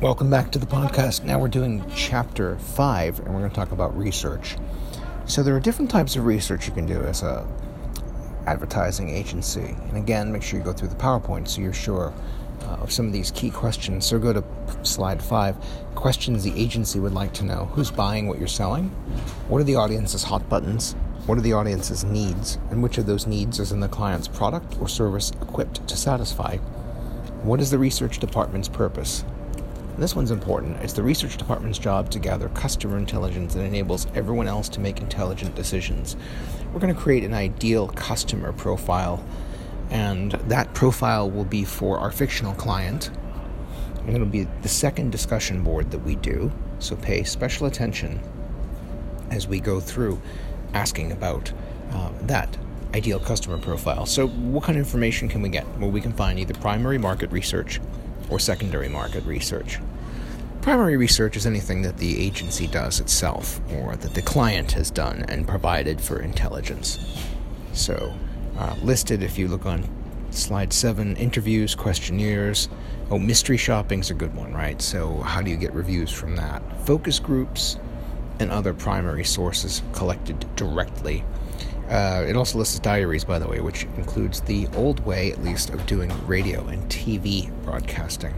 Welcome back to the podcast. Now we're doing chapter five, and we're going to talk about research. So there are different types of research you can do as a advertising agency. And again, make sure you go through the PowerPoint so you're sure uh, of some of these key questions. So go to slide five. Questions the agency would like to know: Who's buying what you're selling? What are the audience's hot buttons? What are the audience's needs? And which of those needs is in the client's product or service equipped to satisfy? What is the research department's purpose? And this one's important. It's the research department's job to gather customer intelligence that enables everyone else to make intelligent decisions. We're going to create an ideal customer profile, and that profile will be for our fictional client. And it'll be the second discussion board that we do, so pay special attention as we go through asking about uh, that ideal customer profile. So, what kind of information can we get? Well, we can find either primary market research or secondary market research. Primary research is anything that the agency does itself or that the client has done and provided for intelligence. So, uh, listed if you look on slide seven interviews, questionnaires. Oh, mystery shopping's a good one, right? So, how do you get reviews from that? Focus groups and other primary sources collected directly. Uh, it also lists diaries, by the way, which includes the old way, at least, of doing radio and TV broadcasting.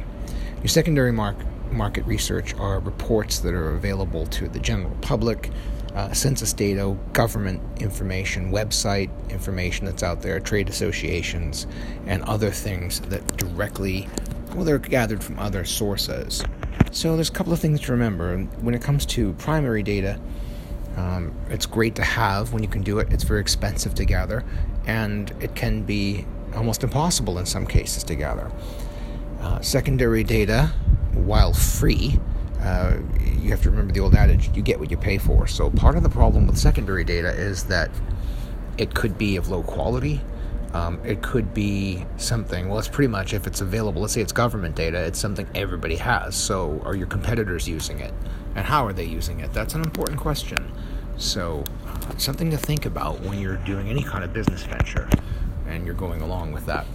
Your secondary mark, market research are reports that are available to the general public, uh, census data, government information, website information that's out there, trade associations, and other things that directly, well, they're gathered from other sources. So there's a couple of things to remember. When it comes to primary data, um, it's great to have when you can do it. It's very expensive to gather, and it can be almost impossible in some cases to gather. Uh, secondary data, while free, uh, you have to remember the old adage you get what you pay for. So, part of the problem with secondary data is that it could be of low quality. Um, it could be something, well, it's pretty much if it's available, let's say it's government data, it's something everybody has. So, are your competitors using it? And how are they using it? That's an important question. So, something to think about when you're doing any kind of business venture and you're going along with that.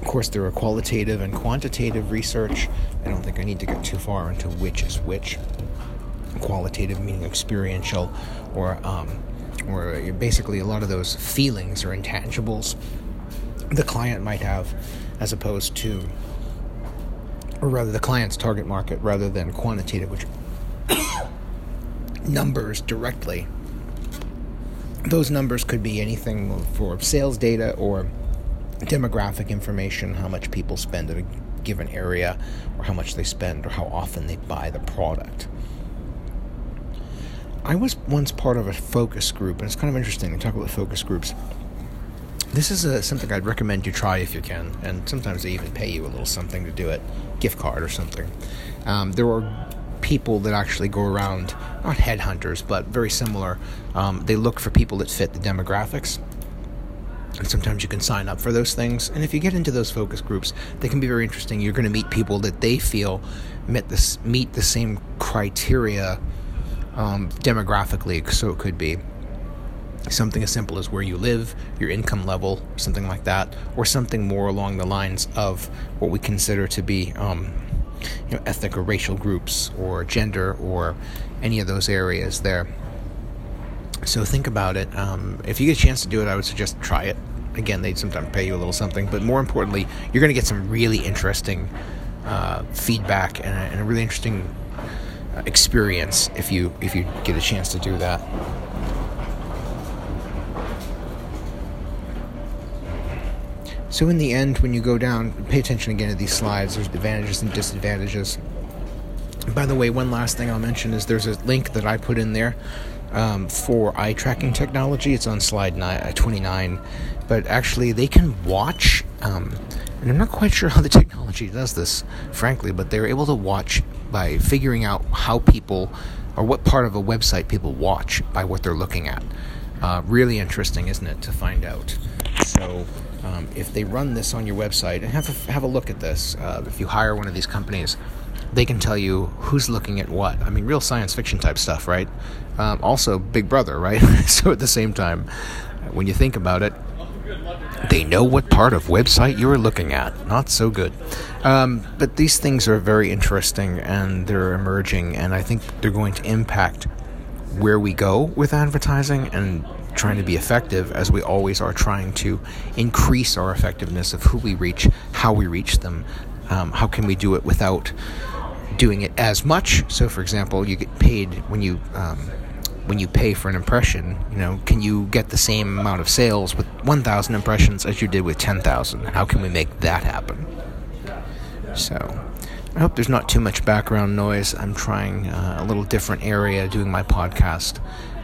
Of course, there are qualitative and quantitative research. I don't think I need to get too far into which is which. Qualitative meaning experiential, or um, or basically a lot of those feelings or intangibles the client might have, as opposed to, or rather, the client's target market rather than quantitative, which numbers directly. Those numbers could be anything for sales data or demographic information, how much people spend in a given area, or how much they spend, or how often they buy the product. I was once part of a focus group, and it's kind of interesting to talk about focus groups. This is a, something I'd recommend you try if you can, and sometimes they even pay you a little something to do it, gift card or something. Um, there are people that actually go around, not headhunters, but very similar. Um, they look for people that fit the demographics and sometimes you can sign up for those things. And if you get into those focus groups, they can be very interesting. You're going to meet people that they feel meet this meet the same criteria um, demographically. So it could be something as simple as where you live, your income level, something like that, or something more along the lines of what we consider to be um, you know, ethnic or racial groups, or gender, or any of those areas there. So think about it. Um, if you get a chance to do it, I would suggest try it. Again, they'd sometimes pay you a little something, but more importantly, you're going to get some really interesting uh, feedback and a, and a, really interesting uh, experience if you if you get a chance to do that. So in the end, when you go down, pay attention again to these slides. There's advantages and disadvantages. By the way, one last thing I'll mention is there's a link that I put in there um, for eye tracking technology. It's on slide uh, 29. But actually, they can watch, um, and I'm not quite sure how the technology does this, frankly, but they're able to watch by figuring out how people or what part of a website people watch by what they're looking at. Uh, really interesting, isn't it, to find out? So, um, if they run this on your website, and have a, have a look at this, uh, if you hire one of these companies, they can tell you who's looking at what. I mean, real science fiction type stuff, right? Um, also, Big Brother, right? so at the same time, when you think about it, they know what part of website you are looking at. Not so good. Um, but these things are very interesting and they're emerging, and I think they're going to impact where we go with advertising and trying to be effective as we always are trying to increase our effectiveness of who we reach, how we reach them, um, how can we do it without doing it as much. So, for example, you get paid when you um, when you pay for an impression. You know, can you get the same amount of sales with 1,000 impressions as you did with 10,000? How can we make that happen? So, I hope there's not too much background noise. I'm trying uh, a little different area doing my podcast,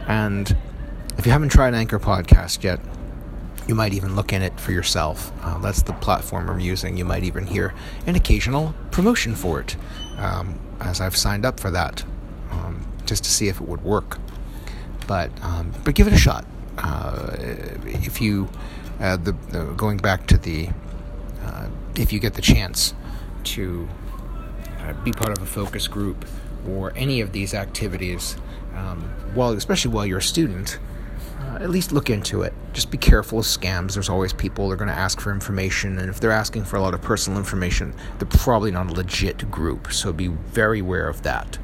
and if you haven't tried Anchor Podcast yet, you might even look in it for yourself. Uh, that's the platform I'm using. You might even hear an occasional promotion for it, um, as I've signed up for that, um, just to see if it would work. But um, but give it a shot. Uh, if you uh, the, going back to the uh, if you get the chance to uh, be part of a focus group or any of these activities, um, while especially while you're a student uh, at least look into it. Just be careful of scams. There's always people that are going to ask for information, and if they're asking for a lot of personal information, they're probably not a legit group. So be very aware of that.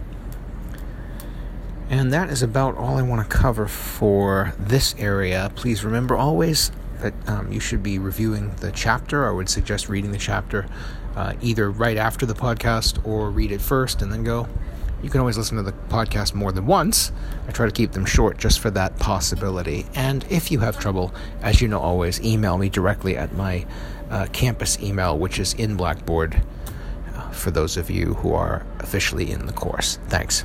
And that is about all I want to cover for this area. Please remember always that um, you should be reviewing the chapter. I would suggest reading the chapter uh, either right after the podcast or read it first and then go. You can always listen to the podcast more than once. I try to keep them short just for that possibility. And if you have trouble, as you know, always email me directly at my uh, campus email, which is in Blackboard uh, for those of you who are officially in the course. Thanks.